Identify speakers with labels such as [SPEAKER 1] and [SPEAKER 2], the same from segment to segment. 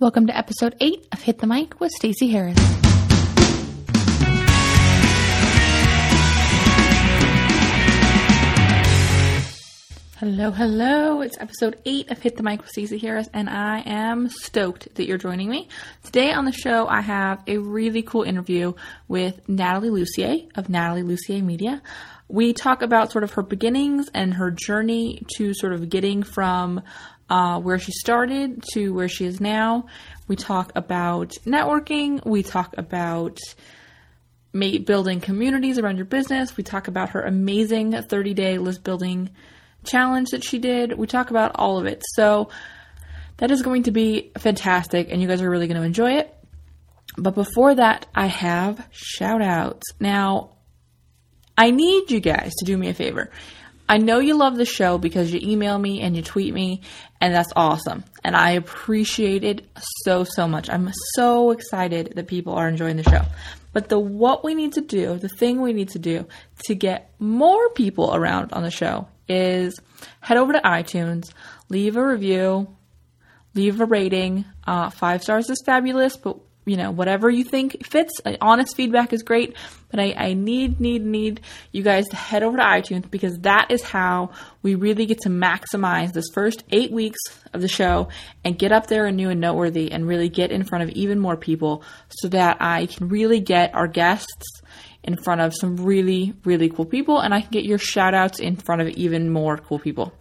[SPEAKER 1] Welcome to episode 8 of Hit the Mic with Stacey Harris. Hello, hello. It's episode 8 of Hit the Mic with Stacey Harris, and I am stoked that you're joining me. Today on the show, I have a really cool interview with Nathalie Lussier of Nathalie Lussier Media. We talk about sort of her beginnings and her journey to sort of getting from uh, where she started to where she is now. We talk about networking. We talk about building communities around your business. We talk about her amazing 30 day list building challenge that she did. We talk about all of it. So that is going to be fantastic, and you guys are really going to enjoy it. But before that, I have shout outs. Now, I need you guys to do me a favor. I know you love the show because you email me and you tweet me, and that's awesome. And I appreciate it so, so much. I'm so excited that people are enjoying the show. But the what we need to do, the thing we need to do to get more people around on the show is head over to iTunes, leave a review, leave a rating. Uh, five stars is fabulous, but you know, whatever you think fits. Uh, honest feedback is great, but I, I, need, need, need you guys to head over to iTunes because that is how we really get to maximize this first eight weeks of the show and get up there and new and noteworthy and really get in front of even more people so that I can really get our guests in front of some really, really cool people and I can get your shout outs in front of even more cool people.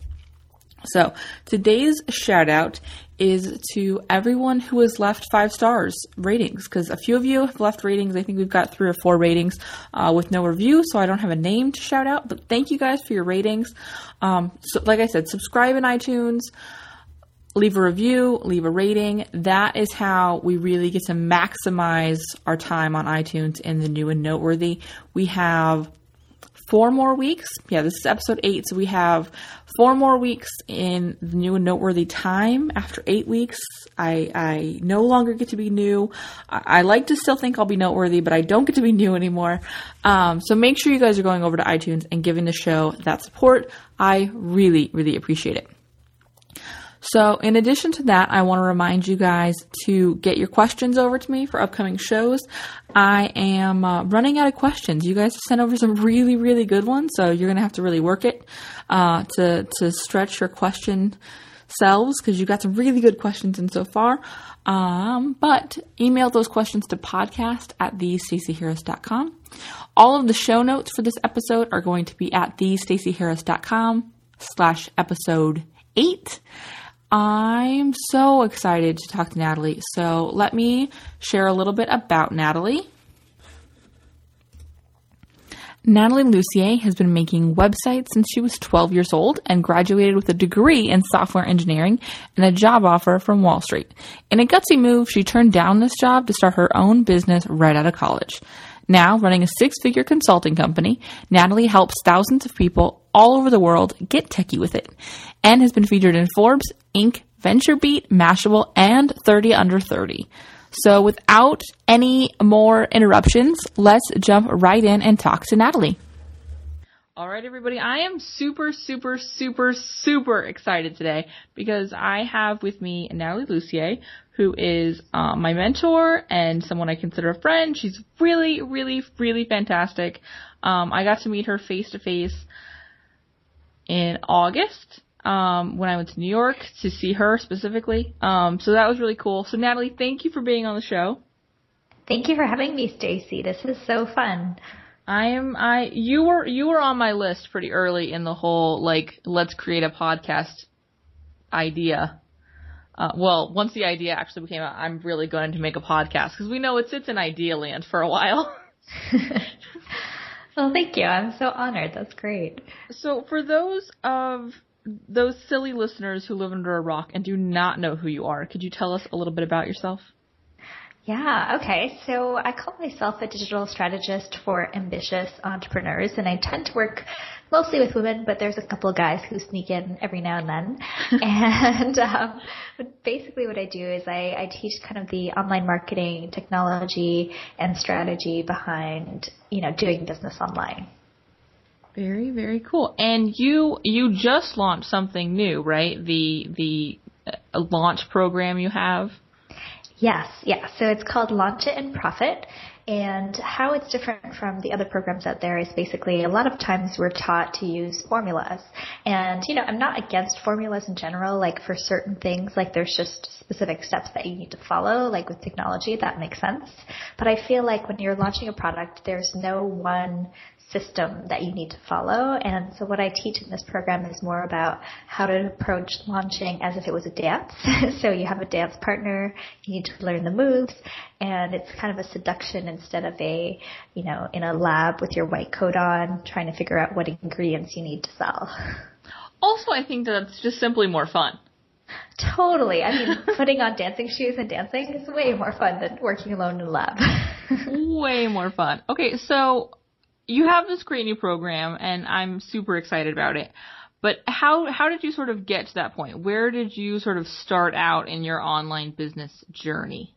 [SPEAKER 1] So today's shout out is to everyone who has left five stars ratings because a few of you have left ratings. I think we've got three or four ratings uh, with no review, so I don't have a name to shout out. But thank you guys for your ratings. Um, so, like I said, subscribe in iTunes. Leave a review, leave a rating. That is how we really get to maximize our time on iTunes in the new and noteworthy. We have four more weeks. Yeah, this is episode eight, so we have four more weeks in new and noteworthy time. After eight weeks, I, I no longer get to be new. I, I, like to still think I'll be noteworthy, but I don't get to be new anymore. Um, so make sure you guys are going over to iTunes and giving the show that support. I really, really appreciate it. So, in addition to that, I want to remind you guys to get your questions over to me for upcoming shows. I am uh, running out of questions. You guys have sent over some really, really good ones, so you're going to have to really work it uh, to to stretch your question selves because you've got some really good questions in so far. Um, but email those questions to podcast at thestaceyharris.com. All of the show notes for this episode are going to be at thestaceyharris.com slash episode eight. I'm so excited to talk to Nathalie. So let me share a little bit about Nathalie. Nathalie Lussier has been making websites since she was 12 years old and graduated with a degree in software engineering and a job offer from Wall Street. In a gutsy move, she turned down this job to start her own business right out of college. Now, running a six figure consulting company, Nathalie helps thousands of people all over the world get techie with it and has been featured in Forbes, Inc., VentureBeat, Mashable, and 30 Under 30. So, without any more interruptions, let's jump right in and talk to Nathalie. All right, everybody. I am super, super, super, super excited today because I have with me Nathalie Lussier, who is uh, my mentor and someone I consider a friend. She's really, really, really fantastic. Um, I got to meet her face to face in August um, when I went to New York to see her specifically. Um, so that was really cool. So Nathalie, thank you for being on the show.
[SPEAKER 2] Thank you for having me, Stacey. This is so fun.
[SPEAKER 1] I am I you were you were on my list pretty early in the whole like let's create a podcast idea. Uh, well, once the idea actually became out, I'm really going to make a podcast because we know it sits in idea land for a while.
[SPEAKER 2] well, thank you. I'm so honored. That's great.
[SPEAKER 1] So, for those of those silly listeners who live under a rock and do not know who you are, could you tell us a little bit about yourself?
[SPEAKER 2] Yeah, okay. So I call myself a digital strategist for ambitious entrepreneurs, and I tend to work mostly with women, but there's a couple of guys who sneak in every now and then. and um, basically, what I do is I, I teach kind of the online marketing technology and strategy behind you know doing business online.
[SPEAKER 1] Very, very cool. And you you just launched something new, right? The the uh, launch program you have.
[SPEAKER 2] Yes, yeah. So it's called Launch It and Profit. And how it's different from the other programs out there is basically a lot of times we're taught to use formulas. And, you know, I'm not against formulas in general, like for certain things, like there's just specific steps that you need to follow, like with technology, that makes sense. But I feel like when you're launching a product, there's no one system that you need to follow. And so what I teach in this program is more about how to approach launching as if it was a dance. so you have a dance partner, you need to learn the moves, and it's kind of a seduction instead of a, you know, in a lab with your white coat on, trying to figure out what ingredients you need to sell.
[SPEAKER 1] Also, I think that's just simply more fun.
[SPEAKER 2] Totally. I mean, putting on dancing shoes and dancing is way more fun than working alone in a lab.
[SPEAKER 1] way more fun. Okay, so you have this great new program and I'm super excited about it. But how how did you sort of get to that point? Where did you sort of start out in your online business journey?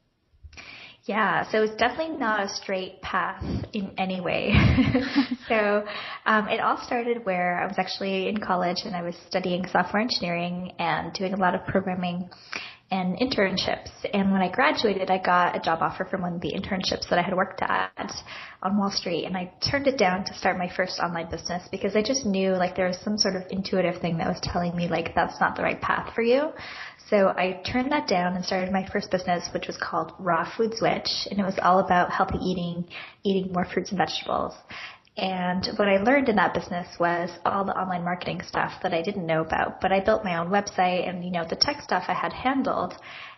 [SPEAKER 2] Yeah, so it's definitely not a straight path in any way. so um, it all started where I was actually in college and I was studying software engineering and doing a lot of programming and internships. And when I graduated, I got a job offer from one of the internships that I had worked at on Wall Street. And I turned it down to start my first online business because I just knew like there was some sort of intuitive thing that was telling me like that's not the right path for you. So I turned that down and started my first business, which was called Raw Food Switch. And it was all about healthy eating, eating more fruits and vegetables. And what I learned in that business was all the online marketing stuff that I didn't know about. But I built my own website and, you know, the tech stuff I had handled.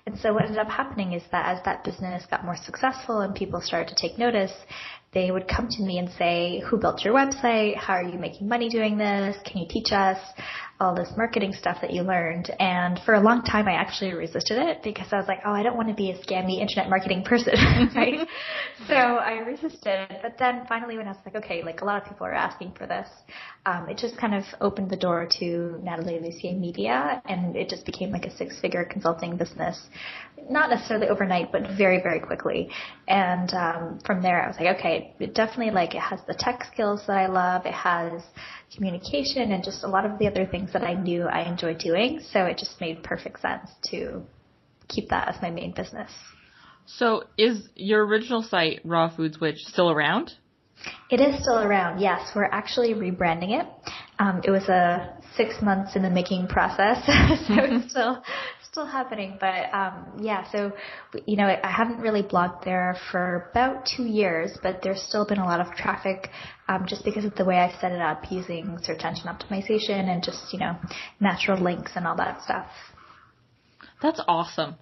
[SPEAKER 2] And so what ended up happening is that as that business got more successful and people started to take notice, they would come to me and say, who built your website? How are you making money doing this? Can you teach us? All this marketing stuff that you learned. And for a long time, I actually resisted it because I was like, oh, I don't want to be a scammy internet marketing person, right? so I resisted. But then finally, when I was like, okay, like a lot of people are asking for this, um, it just kind of opened the door to Nathalie Lussier Media, and it just became like a six-figure consulting business. Not necessarily overnight, but very, very quickly. And um, from there, I was like, okay, it definitely like it has the tech skills that I love. It has communication and just a lot of the other things that I knew I enjoyed doing. So it just made perfect sense to keep that as my main business.
[SPEAKER 1] So is your original site, Raw Food Switch, still around?
[SPEAKER 2] It is still around, yes. We're actually rebranding it. Um, it was a six months in the making process, so it's still still happening. But um, yeah, so you know, I haven't really blogged there for about two years, but there's still been a lot of traffic um, just because of the way I've set it up using search engine optimization and just you know natural links and all that stuff.
[SPEAKER 1] That's awesome.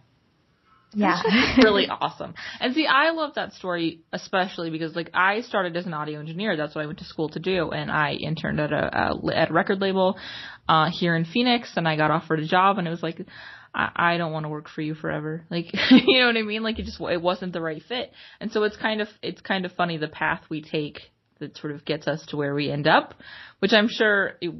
[SPEAKER 2] Yeah.
[SPEAKER 1] really awesome. And see, I love that story especially because like I started as an audio engineer. That's what I went to school to do. And I interned at a, a at a record label, uh, here in Phoenix and I got offered a job and it was like, I, I don't want to work for you forever. Like, you know what I mean? Like it just, it wasn't the right fit. And so it's kind of, it's kind of funny the path we take that sort of gets us to where we end up, which I'm sure it,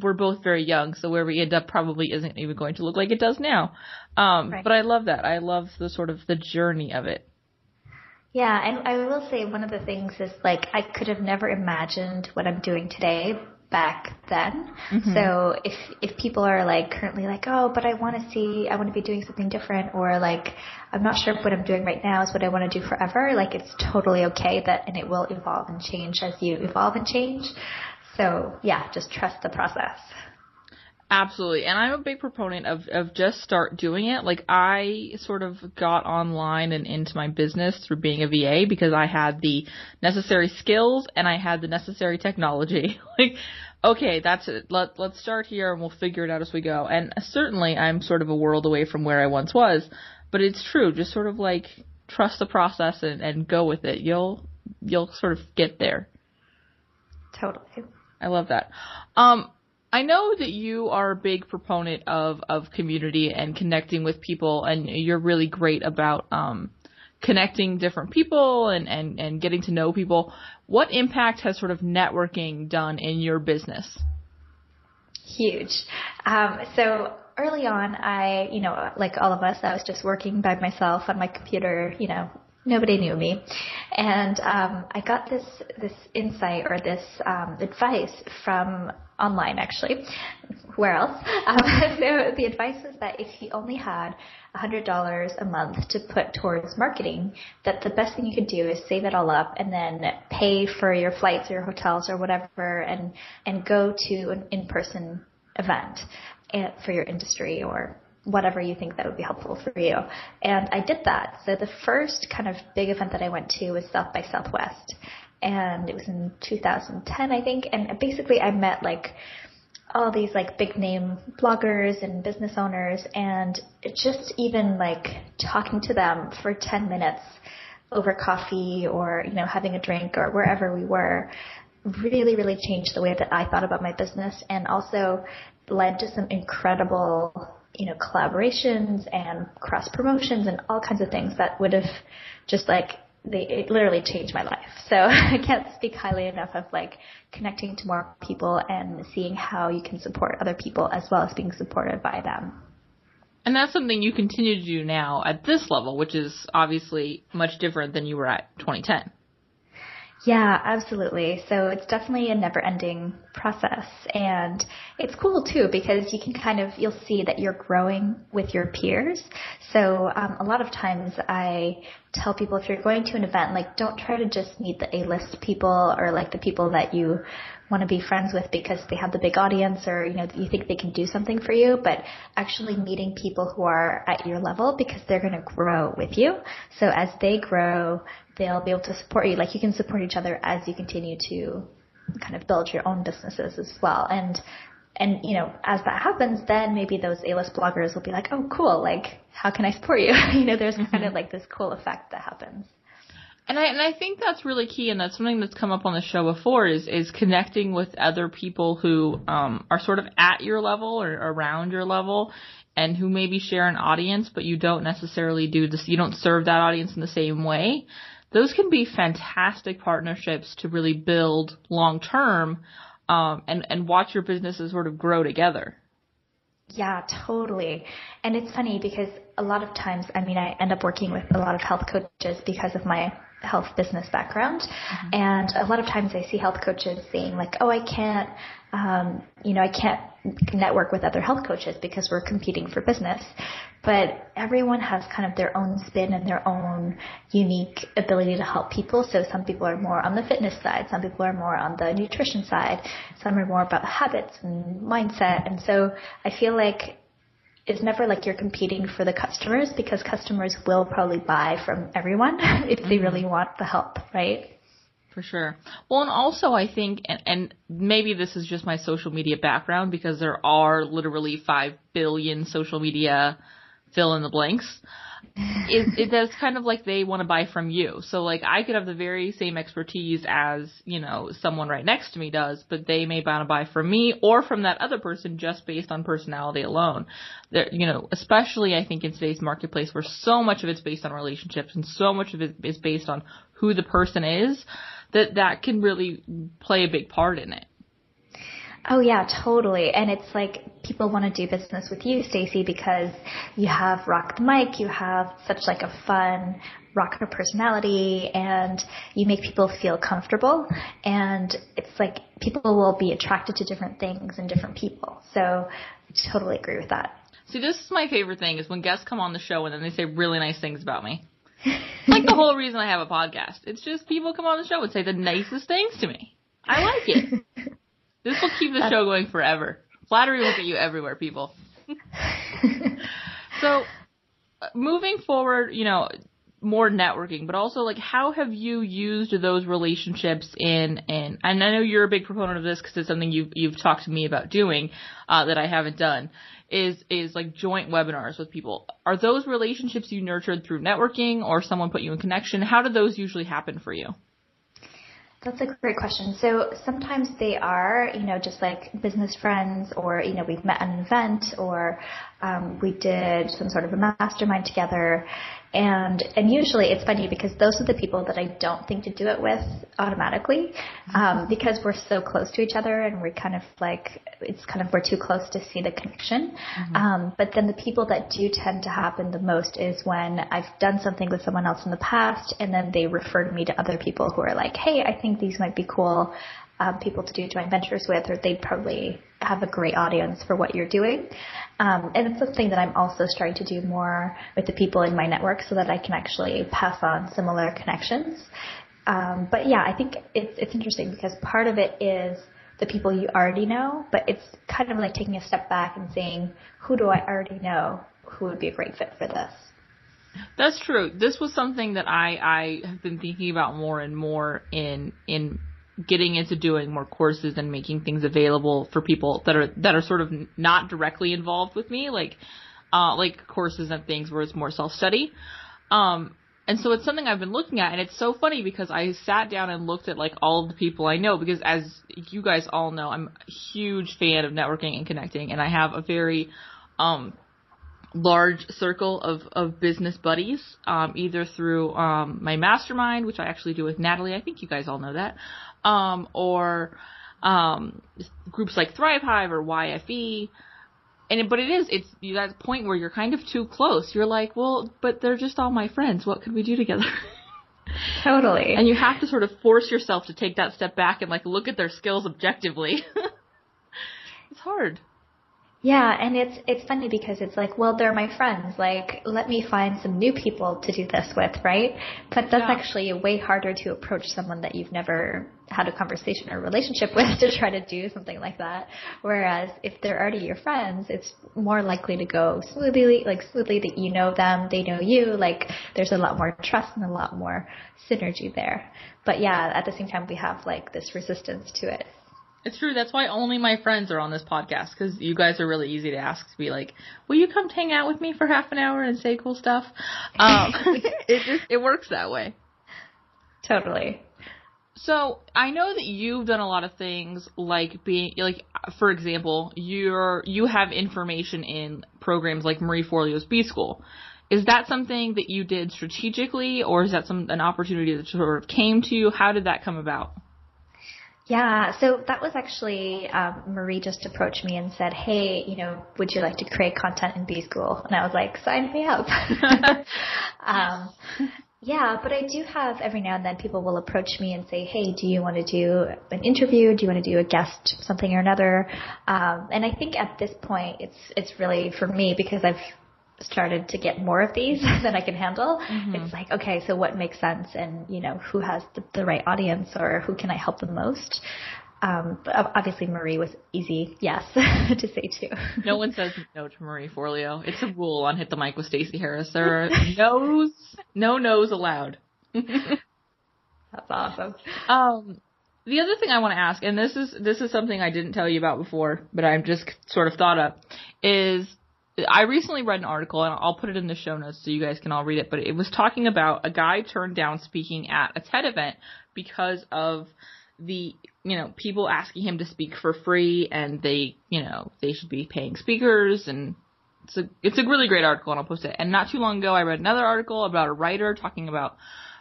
[SPEAKER 1] we're both very young, so where we end up probably isn't even going to look like it does now. Um, right. But I love that. I love the sort of the journey of it.
[SPEAKER 2] Yeah, and I will say one of the things is like I could have never imagined what I'm doing today back then. Mm-hmm. So if if people are like currently like, oh, but I want to see, I want to be doing something different, or like I'm not sure if what I'm doing right now is what I want to do forever. Like it's totally okay that, and it will evolve and change as you evolve and change. So yeah, just trust the process.
[SPEAKER 1] Absolutely. And I'm a big proponent of, of just start doing it. Like I sort of got online and into my business through being a VA because I had the necessary skills and I had the necessary technology. like, okay, that's it. Let, let's start here and we'll figure it out as we go. And certainly I'm sort of a world away from where I once was, but it's true. Just sort of like trust the process and, and go with it. You'll, you'll sort of get there.
[SPEAKER 2] Totally.
[SPEAKER 1] I love that. Um, I know that you are a big proponent of, of community and connecting with people, and you're really great about um, connecting different people and, and, and getting to know people. What impact has sort of networking done in your business?
[SPEAKER 2] Huge. Um, so early on, I, you know, like all of us, I was just working by myself on my computer, you know, nobody knew me, and um, I got this this insight or this um, advice from online actually. Where else? Um, so the advice was that if you only had a $100 a month to put towards marketing, that the best thing you could do is save it all up and then pay for your flights or your hotels or whatever and, and go to an in-person event eh, for your industry or whatever you think that would be helpful for you. And I did that. So the first kind of big event that I went to was South by Southwest. And it was in 2010, I think. And basically I met like all these like big name bloggers and business owners and just even like talking to them for 10 minutes over coffee or, you know, having a drink or wherever we were really, really changed the way that I thought about my business and also led to some incredible you know, collaborations and cross promotions and all kinds of things that would have just like they it literally changed my life. So I can't speak highly enough of like connecting to more people and seeing how you can support other people as well as being supported by them.
[SPEAKER 1] And that's something you continue to do now at this level, which is obviously much different than you were at 2010.
[SPEAKER 2] Yeah, absolutely. So it's definitely a never ending process and it's cool too because you can kind of, you'll see that you're growing with your peers. So um, a lot of times I tell people if you're going to an event, like don't try to just meet the A-list people or like the people that you want to be friends with because they have the big audience or you know you think they can do something for you but actually meeting people who are at your level because they're going to grow with you so as they grow they'll be able to support you. Like you can support each other as you continue to kind of build your own businesses as well. And and you know, as that happens, then maybe those A-list bloggers will be like, "Oh, cool! Like, how can I support you?" you know, there's kind of mm-hmm. like this cool effect that happens.
[SPEAKER 1] And I and I think that's really key, and that's something that's come up on the show before is is connecting with other people who um, are sort of at your level or around your level, and who maybe share an audience, but you don't necessarily do this. You don't serve that audience in the same way those can be fantastic partnerships to really build long term um, and and watch your businesses sort of grow together.
[SPEAKER 2] Yeah, totally. And it's funny because a lot of times, I mean, I end up working with a lot of health coaches because of my health business background. Mm-hmm. And a lot of times I see health coaches saying like, oh, I can't, um, you know, I can't network with other health coaches because we're competing for business. But everyone has kind of their own spin and their own unique ability to help people. So some people are more on the fitness side, some people are more on the nutrition side, some are more about habits and mindset. And so I feel like it's never like you're competing for the customers because customers will probably buy from everyone if they really mm-hmm. want the help, right?
[SPEAKER 1] For sure. Well, and also I think, and, and maybe this is just my social media background because there are literally five billion social media fill in the blanks. it, it does kind of like they want to buy from you. So like I could have the very same expertise as, you know, someone right next to me does, but they may want to buy from me or from that other person just based on personality alone. There, you know, especially I think in today's marketplace where so much of it's based on relationships and so much of it is based on who the person is that that can really play a big part in it.
[SPEAKER 2] Oh yeah, totally. And it's like people want to do business with you, Stacey, because you have rock the mic, you have such like a fun rocker personality and you make people feel comfortable and it's like people will be attracted to different things and different people. So I totally agree with that.
[SPEAKER 1] See, this is my favorite thing is when guests come on the show and then they say really nice things about me. like the whole reason I have a podcast. It's just people come on the show and say the nicest things to me. I like it. this will keep the show going forever. Flattery will get you everywhere, people. so, uh, moving forward, you know, more networking, but also like how have you used those relationships in in and I know you're a big proponent of this because it's something you've you've talked to me about doing uh, that I haven't done is is like joint webinars with people. Are those relationships you nurtured through networking or someone put you in connection? How do those usually happen for you?
[SPEAKER 2] That's a great question. So sometimes they are, you know, just like business friends or, you know, we've met at an event or um, we did some sort of a mastermind together. And, and usually it's funny because those are the people that I don't think to do it with automatically, um, because we're so close to each other and we're kind of like, it's kind of, we're too close to see the connection. Mm-hmm. Um, but then the people that do tend to happen the most is when I've done something with someone else in the past and then they refer me to other people who are like, hey, I think these might be cool um, people to do joint ventures with, or they'd probably have a great audience for what you're doing. Um, and it's something that I'm also starting to do more with the people in my network so that I can actually pass on similar connections. Um, but yeah, I think it's it's interesting because part of it is the people you already know, but it's kind of like taking a step back and saying, who do I already know who would be a great fit for this?
[SPEAKER 1] That's true. This was something that I I have been thinking about more and more in in getting into doing more courses and making things available for people that are that are sort of not directly involved with me, like uh, like courses and things where it's more self study. Um, and so it's something I've been looking at, and it's so funny because I sat down and looked at like all of the people I know because as you guys all know, I'm a huge fan of networking and connecting, and I have a very um, large circle of, of business buddies, um, either through um, my mastermind, which I actually do with Nathalie. I think you guys all know that, um, or um, groups like Thrive Hive or YFE. And but it is it's you that point where you're kind of too close. You're like, well, but they're just all my friends. What could we do together?
[SPEAKER 2] Totally.
[SPEAKER 1] and you have to sort of force yourself to take that step back and like look at their skills objectively. it's hard.
[SPEAKER 2] Yeah, and it's it's funny because it's like, well, they're my friends. Like, let me find some new people to do this with, right? But that's yeah. actually way harder to approach someone that you've never had a conversation or relationship with to try to do something like that. Whereas if they're already your friends, it's more likely to go smoothly, like smoothly that you know them, they know you. Like, there's a lot more trust and a lot more synergy there. But yeah, at the same time, we have like this resistance to it.
[SPEAKER 1] It's true. That's why only my friends are on this podcast because you guys are really easy to ask to be like, "Will you come hang out with me for half an hour and say cool stuff?" Um, it just it works that way.
[SPEAKER 2] Totally.
[SPEAKER 1] So I know that you've done a lot of things like being like, for example, you're you have information in programs like Marie Forleo's B School. Is that something that you did strategically, or is that some an opportunity that sort of came to you? How did that come about?
[SPEAKER 2] Yeah, so that was actually um, Marie just approached me and said, "Hey, you know, would you like to create content in B School?" And I was like, "Sign me up." um, yeah, but I do have every now and then people will approach me and say, "Hey, do you want to do an interview? Do you want to do a guest something or another?" Um, and I think at this point, it's it's really for me because I've started to get more of these than I can handle. Mm-hmm. It's like, okay, so what makes sense and, you know, who has the, the right audience or who can I help the most? Um, but obviously Marie was easy, yes, to say too.
[SPEAKER 1] no one says no to Marie Forleo. It's a rule on Hit the Mic with Stacey Harris. There are no's, no no's allowed.
[SPEAKER 2] That's awesome.
[SPEAKER 1] Um, the other thing I want to ask, and this is this is something I didn't tell you about before, but I've just sort of thought of, is I recently read an article, and I'll put it in the show notes so you guys can all read it. But it was talking about a guy turned down speaking at a TED event because of the you know people asking him to speak for free, and they you know they should be paying speakers, and it's a it's a really great article, and I'll post it. And not too long ago, I read another article about a writer talking about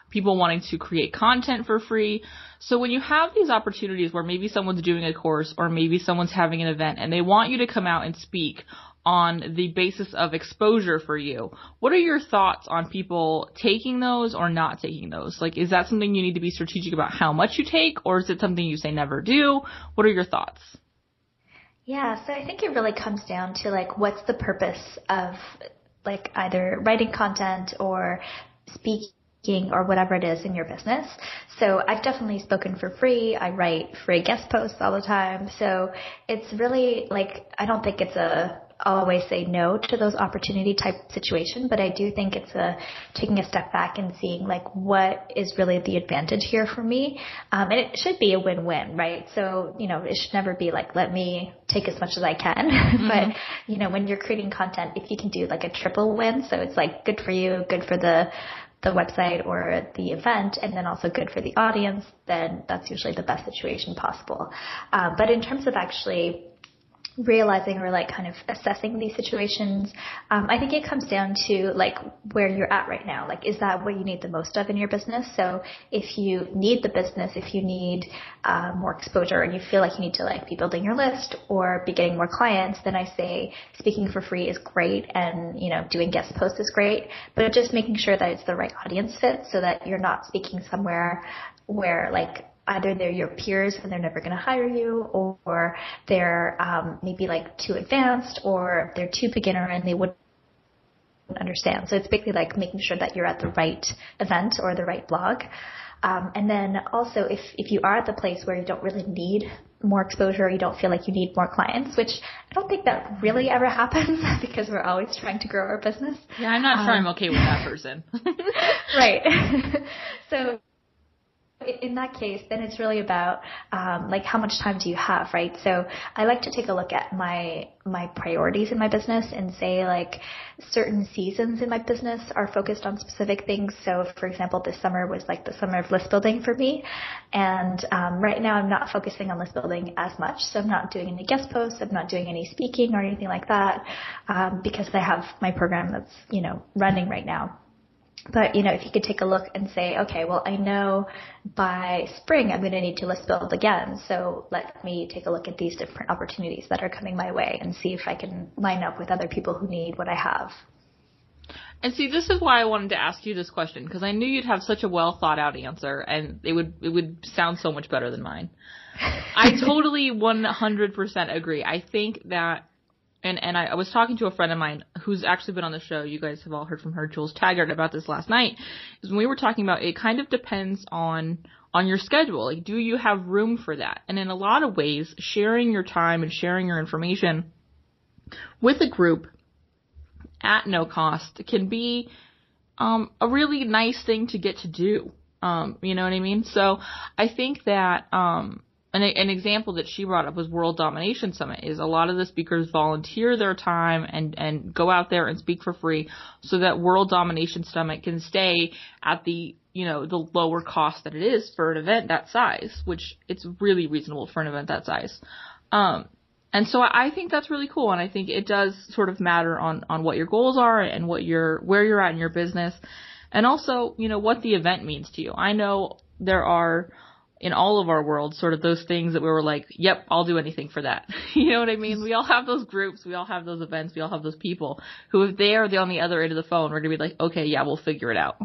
[SPEAKER 1] people wanting to create content for free. So when you have these opportunities where maybe someone's doing a course or maybe someone's having an event and they want you to come out and speak on the basis of exposure for you. What are your thoughts on people taking those or not taking those? Like, is that something you need to be strategic about how much you take, or is it something you say never do? What are your thoughts?
[SPEAKER 2] Yeah, so I think it really comes down to like, what's the purpose of like either writing content or speaking or whatever it is in your business. So I've definitely spoken for free. I write free guest posts all the time. So it's really like, I don't think it's a, always say no to those opportunity type situation, but I do think it's a taking a step back and seeing like what is really the advantage here for me. Um, and it should be a win-win, right? So, you know, it should never be like, let me take as much as I can. Mm-hmm. but, you know, when you're creating content, if you can do like a triple win, so it's like good for you, good for the, the website or the event and then also good for the audience, then that's usually the best situation possible. Um, but in terms of actually realizing or like kind of assessing these situations. Um, I think it comes down to like where you're at right now. Like, is that what you need the most of in your business? So if you need the business, if you need uh, more exposure and you feel like you need to like be building your list or be getting more clients, then I say speaking for free is great and, you know, doing guest posts is great, but just making sure that it's the right audience fit so that you're not speaking somewhere where like either they're your peers and they're never going to hire you, or they're um, maybe like too advanced, or they're too beginner and they wouldn't understand. So it's basically like making sure that you're at the right event or the right blog. Um, and then also, if if you are at the place where you don't really need more exposure, you don't feel like you need more clients, which I don't think that really ever happens because we're always trying to grow our business.
[SPEAKER 1] Yeah, I'm not um, sure I'm um, okay with that person.
[SPEAKER 2] right. so in that case, then it's really about um, like how much time do you have, right? So I like to take a look at my my priorities in my business and say like certain seasons in my business are focused on specific things. So, for example, this summer was like the summer of list building for me, and um, right now I'm not focusing on list building as much. So I'm not doing any guest posts, I'm not doing any speaking or anything like that um, because I have my program that's you know running right now. But, you know, if you could take a look and say, okay, well, I know by spring I'm going to need to list build again. So let me take a look at these different opportunities that are coming my way and see if I can line up with other people who need what I have.
[SPEAKER 1] And see, this is why I wanted to ask you this question because I knew you'd have such a well thought out answer, and it would it would sound so much better than mine. I totally 100% agree. I think that and and I, I, was talking to a friend of mine who's actually been on the show. You guys have all heard from her, Jules Taggart, about this last night. Is when we were talking about it kind of depends on on your schedule. Like, do you have room for that? And in a lot of ways, sharing your time and sharing your information with a group at no cost can be um, a really nice thing to get to do. Um, you know what I mean? So I think that um, an, an example that she brought up was World Domination Summit is a lot of the speakers volunteer their time and, and go out there and speak for free so that World Domination Summit can stay at the, you know, the lower cost that it is for an event that size, which it's really reasonable for an event that size. Um, and so I think that's really cool and I think it does sort of matter on, on what your goals are and what your, where you're at in your business and also, you know, what the event means to you. I know there are, in all of our worlds, sort of those things that we were like, yep, I'll do anything for that. you know what I mean? We all have those groups, we all have those events, we all have those people who, if they are the on the other end of the phone, we're gonna be like, okay, yeah, we'll figure it out.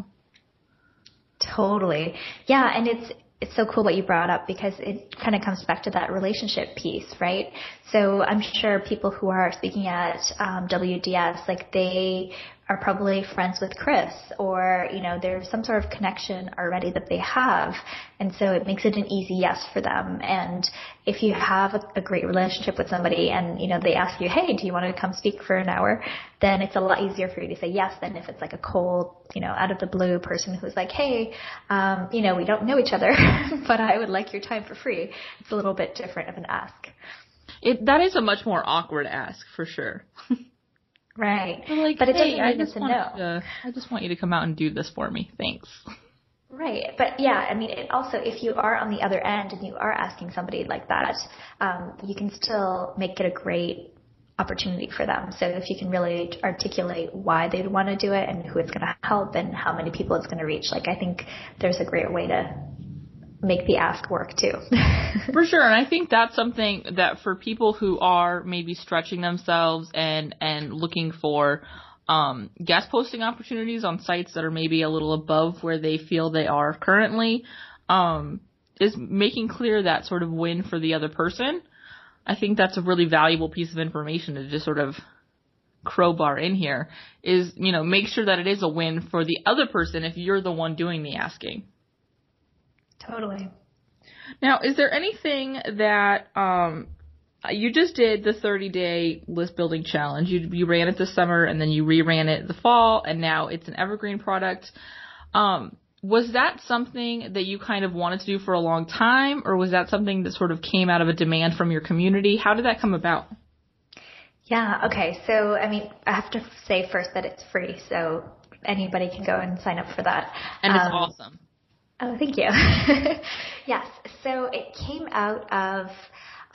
[SPEAKER 2] Totally. Yeah, and it's it's so cool what you brought up because it kind of comes back to that relationship piece, right? So I'm sure people who are speaking at um, WDS, like they are probably friends with Chris or, you know, there's some sort of connection already that they have. And so it makes it an easy yes for them. And if you have a, a, great relationship with somebody and, you know, they ask you, hey, do you want to come speak for an hour? Then it's a lot easier for you to say yes than if it's like a cold, you know, out of the blue person who's like, hey, um, you know, we don't know each other, but I would like your time for free. It's a little bit different of an ask.
[SPEAKER 1] It, that is a much more awkward ask for sure.
[SPEAKER 2] Right.
[SPEAKER 1] Like, but it hey, doesn't I just want to, I just want you to come out and do this for me. Thanks.
[SPEAKER 2] Right. But yeah, I mean, it also, if you are on the other end and you are asking somebody like that, um, you can still make it a great opportunity for them. So if you can really articulate why they'd want to do it and who it's going to help and how many people it's going to reach, like I think there's a great way to make the ask work too.
[SPEAKER 1] for sure. And I think that's something that for people who are maybe stretching themselves and, and looking for, um, guest posting opportunities on sites that are maybe a little above where they feel they are currently, um, is making clear that sort of win for the other person. I think that's a really valuable piece of information to just sort of crowbar in here is, you know, make sure that it is a win for the other person if you're the one doing the asking.
[SPEAKER 2] Totally.
[SPEAKER 1] Now, is there anything that um, you just did the 30 day list building challenge? You you ran it this summer and then you reran it the fall, and now it's an evergreen product. Um, was that something that you kind of wanted to do for a long time, or was that something that sort of came out of a demand from your community? How did that come about?
[SPEAKER 2] Yeah, okay. So, I mean, I have to say first that it's free, so anybody can go and sign up for that.
[SPEAKER 1] And it's um, awesome.
[SPEAKER 2] Oh, thank you. yes. So it came out of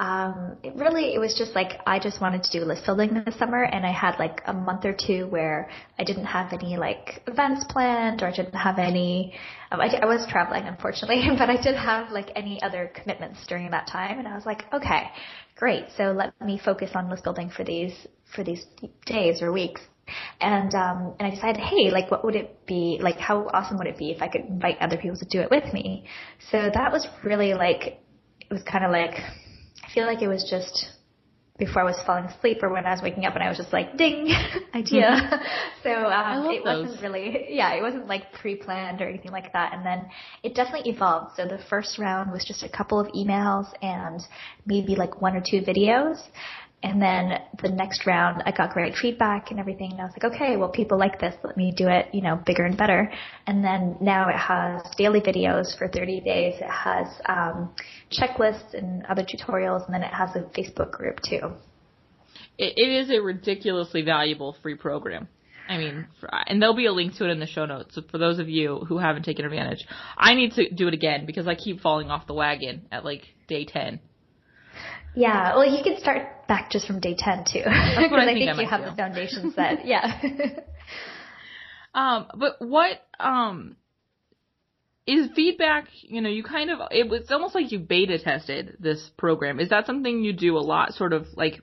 [SPEAKER 2] Um, it really, it was just like I just wanted to do list building this summer, and I had like a month or two where I didn't have any like events planned, or I didn't have any. Um, I, I was traveling, unfortunately, but I didn't have like any other commitments during that time, and I was like, okay, great. So let me focus on list building for these for these days or weeks. And um, and I decided, hey, like, what would it be? Like, how awesome would it be if I could invite other people to do it with me? So that was really like, it was kind of like I feel like it was just before I was falling asleep or when I was waking up and I was just like, ding, idea. so um, it
[SPEAKER 1] those.
[SPEAKER 2] wasn't really, yeah, it wasn't like pre-planned or anything like that. And then it definitely evolved. So the first round was just a couple of emails and maybe like one or two videos. And then the next round, I got great feedback and everything. And I was like, okay, well, people like this. Let me do it, you know, bigger and better. And then now it has daily videos for 30 days. It has um, checklists and other tutorials. And then it has a Facebook group too.
[SPEAKER 1] it, it is a ridiculously valuable free program. I mean, and there'll be a link to it in the show notes. So for those of you who haven't taken advantage, I need to do it again because I keep falling off the wagon at like day 10.
[SPEAKER 2] Yeah, well, you can start back just from day 10 too.
[SPEAKER 1] I
[SPEAKER 2] Because I
[SPEAKER 1] think
[SPEAKER 2] think
[SPEAKER 1] I
[SPEAKER 2] you have
[SPEAKER 1] do.
[SPEAKER 2] the foundation set. Yeah.
[SPEAKER 1] Um, but what um is feedback? You know, you kind of it was almost like you beta tested this program. Is that something you do a lot? Sort of like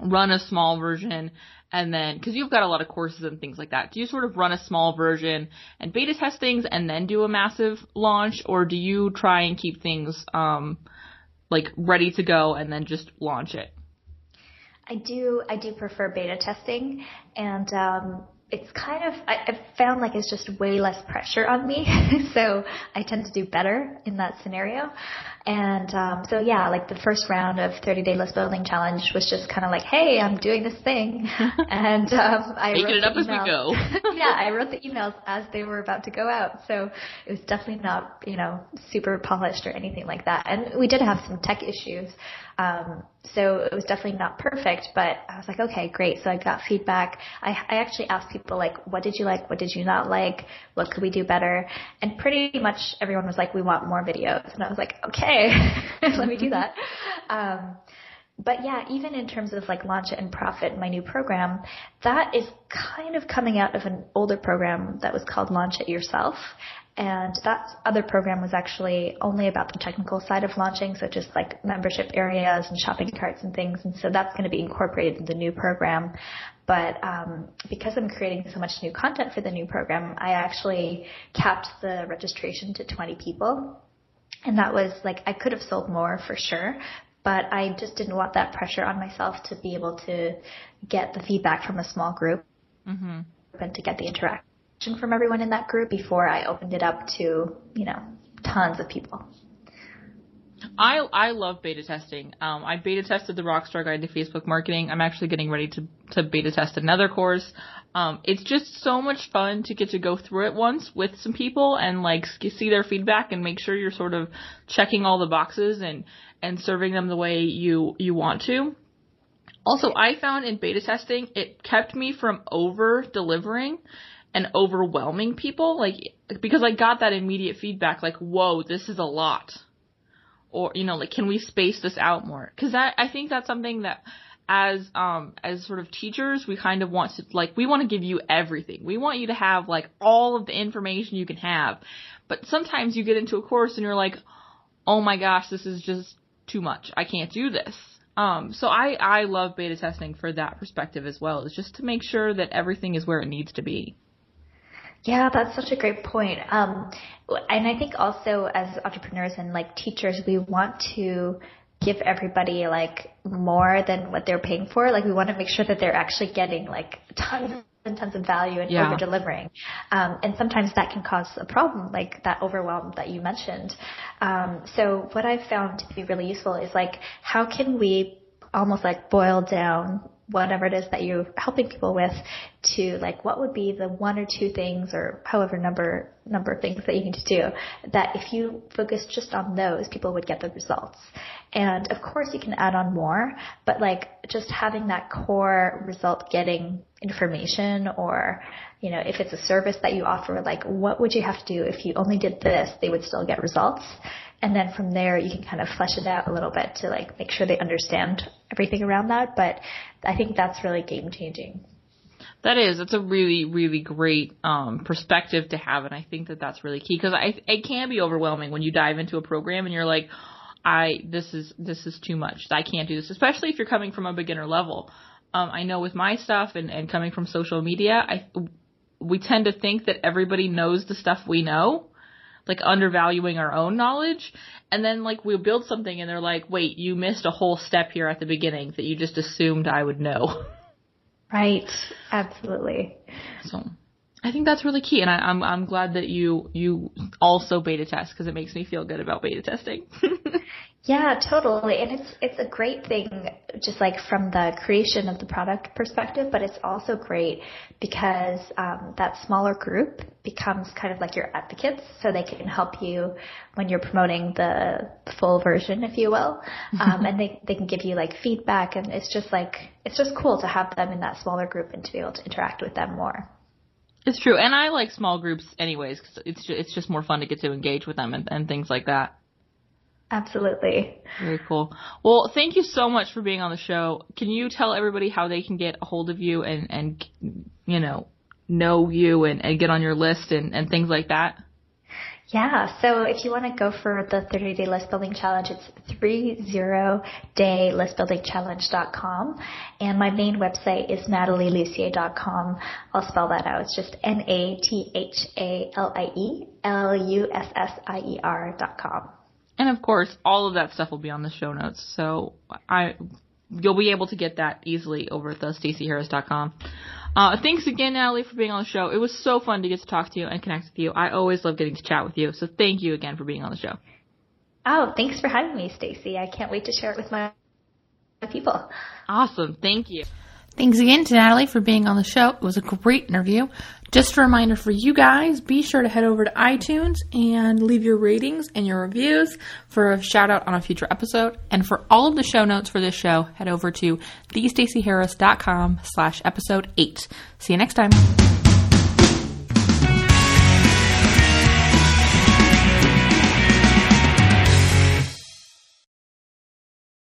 [SPEAKER 1] run a small version and then because you've got a lot of courses and things like that. Do you sort of run a small version and beta test things and then do a massive launch, or do you try and keep things um like ready to go and then just launch it?
[SPEAKER 2] I do I do prefer beta testing and um it's kind of I, I've found like it's just way less pressure on me. so I tend to do better in that scenario. And um so yeah, like the first round of 30 day list building challenge was just kind of like, hey, I'm doing this thing. and um I
[SPEAKER 1] Making
[SPEAKER 2] wrote
[SPEAKER 1] it up
[SPEAKER 2] the
[SPEAKER 1] as we
[SPEAKER 2] emails-
[SPEAKER 1] go.
[SPEAKER 2] yeah, I wrote the emails as they were about to go out. So it was definitely not, you know, super polished or anything like that. And we did have some tech issues. Um, so it was definitely not perfect, but I was like, okay, great. So I got feedback. I, I actually asked people like, what did you like? What did you not like? What could we do better? And pretty much everyone was like, we want more videos. And I was like, okay, let me do that. Um, but yeah, even in terms of like Launch It and Profit, my new program, that is kind of coming out of an older program that was called Launch It Yourself. And that other program was actually only about the technical side of launching, so just like membership areas and shopping carts and things. And so that's going to be incorporated in the new program. But um, because I'm creating so much new content for the new program, I actually capped the registration to 20 people. And that was like, I could have sold more for sure, but I just didn't want that pressure on myself to be able to get the feedback from a small group
[SPEAKER 1] Mm-hmm.
[SPEAKER 2] and to get the interaction from everyone in that group before I opened it up to, you know, tons of people.
[SPEAKER 1] I I love beta testing. Um, I beta tested the Rockstar Guide to Facebook Marketing. I'm actually getting ready to to beta test another course. Um, it's just so much fun to get to go through it once with some people and like see their feedback and make sure you're sort of checking all the boxes and and serving them the way you you want to. Also, I found in beta testing it kept me from over delivering and overwhelming people like because I got that immediate feedback like whoa this is a lot. Or you know like can we space this out more? Because that i think that's something that as um as sort of teachers we kind of want to like we want to give you everything. We want you to have like all of the information you can have. But sometimes you get into a course and you're like oh my gosh this is just too much. I can't do this. Um so i i love beta testing for that perspective as well. Is just to make sure that everything is where it needs to be
[SPEAKER 2] Yeah, that's such a great point. Um, and I think also as entrepreneurs and like teachers, we want to give everybody like more than what they're paying for. Like we want to make sure that they're actually getting like tons and tons of value and
[SPEAKER 1] Yeah.
[SPEAKER 2] over delivering. Um, and sometimes that can cause a problem, like that overwhelm that you mentioned. Um, so what I've found to be really useful is like how can we almost like boil down whatever it is that you're helping people with to like what would be the one or two things or however number number of things that you need to do that if you focus just on those people would get the results. And of course you can add on more but like just having that core result getting information or you know if it's a service that you offer like what would you have to do if you only did this they would still get results And then from there, you can kind of flesh it out a little bit to like make sure they understand everything around that. But I think that's really game changing.
[SPEAKER 1] That is, that's a really, really great um, perspective to have, and I think that that's really key because I it can be overwhelming when you dive into a program and you're like, I this is this is too much. I can't do this, especially if you're coming from a beginner level. Um, I know with my stuff and, and coming from social media, I we tend to think that everybody knows the stuff we know, like undervaluing our own knowledge. And then like we build something and they're like, wait, you missed a whole step here at the beginning that you just assumed I would know.
[SPEAKER 2] Right. Absolutely.
[SPEAKER 1] So I think that's really key, and I, am I'm, I'm glad that you you also beta test because it makes me feel good about beta testing.
[SPEAKER 2] yeah, totally, and it's it's a great thing, just like from the creation of the product perspective, but it's also great because um, that smaller group becomes kind of like your advocates, so they can help you when you're promoting the full version, if you will, um, and they they can give you like feedback, and it's just like it's just cool to have them in that smaller group and to be able to interact with them more.
[SPEAKER 1] It's true, and I like small groups anyways. Cause it's just, it's just more fun to get to engage with them and, and things like that.
[SPEAKER 2] Absolutely.
[SPEAKER 1] Very cool. Well, thank you so much for being on the show. Can you tell everybody how they can get a hold of you and and you know know you and, and get on your list and, and things like that?
[SPEAKER 2] Yeah, so if you want to go for the 30 day list building challenge, it's 30daylistbuildingchallenge.com. And my main website is nathalielussier.com. I'll spell that out. It's just N-A-T-H-A-L-I-E-L-U-S-S-I-E-R dot com.
[SPEAKER 1] And of course, all of that stuff will be on the show notes. So I, you'll be able to get that easily over at the staceyharris.com. Uh, thanks again, Nathalie, for being on the show. It was so fun to get to talk to you and connect with you. I always love getting to chat with you. So thank you again for being on the show.
[SPEAKER 2] Oh, thanks for having me, Stacey. I can't wait to share it with my people.
[SPEAKER 1] Awesome. Thank you. Thanks again to Nathalie for being on the show. It was a great interview. Just a reminder for you guys be sure to head over to iTunes and leave your ratings and your reviews for a shout out on a future episode. And for all of the show notes for this show, head over to thestaceyharris.com slash episode 8. See you next time.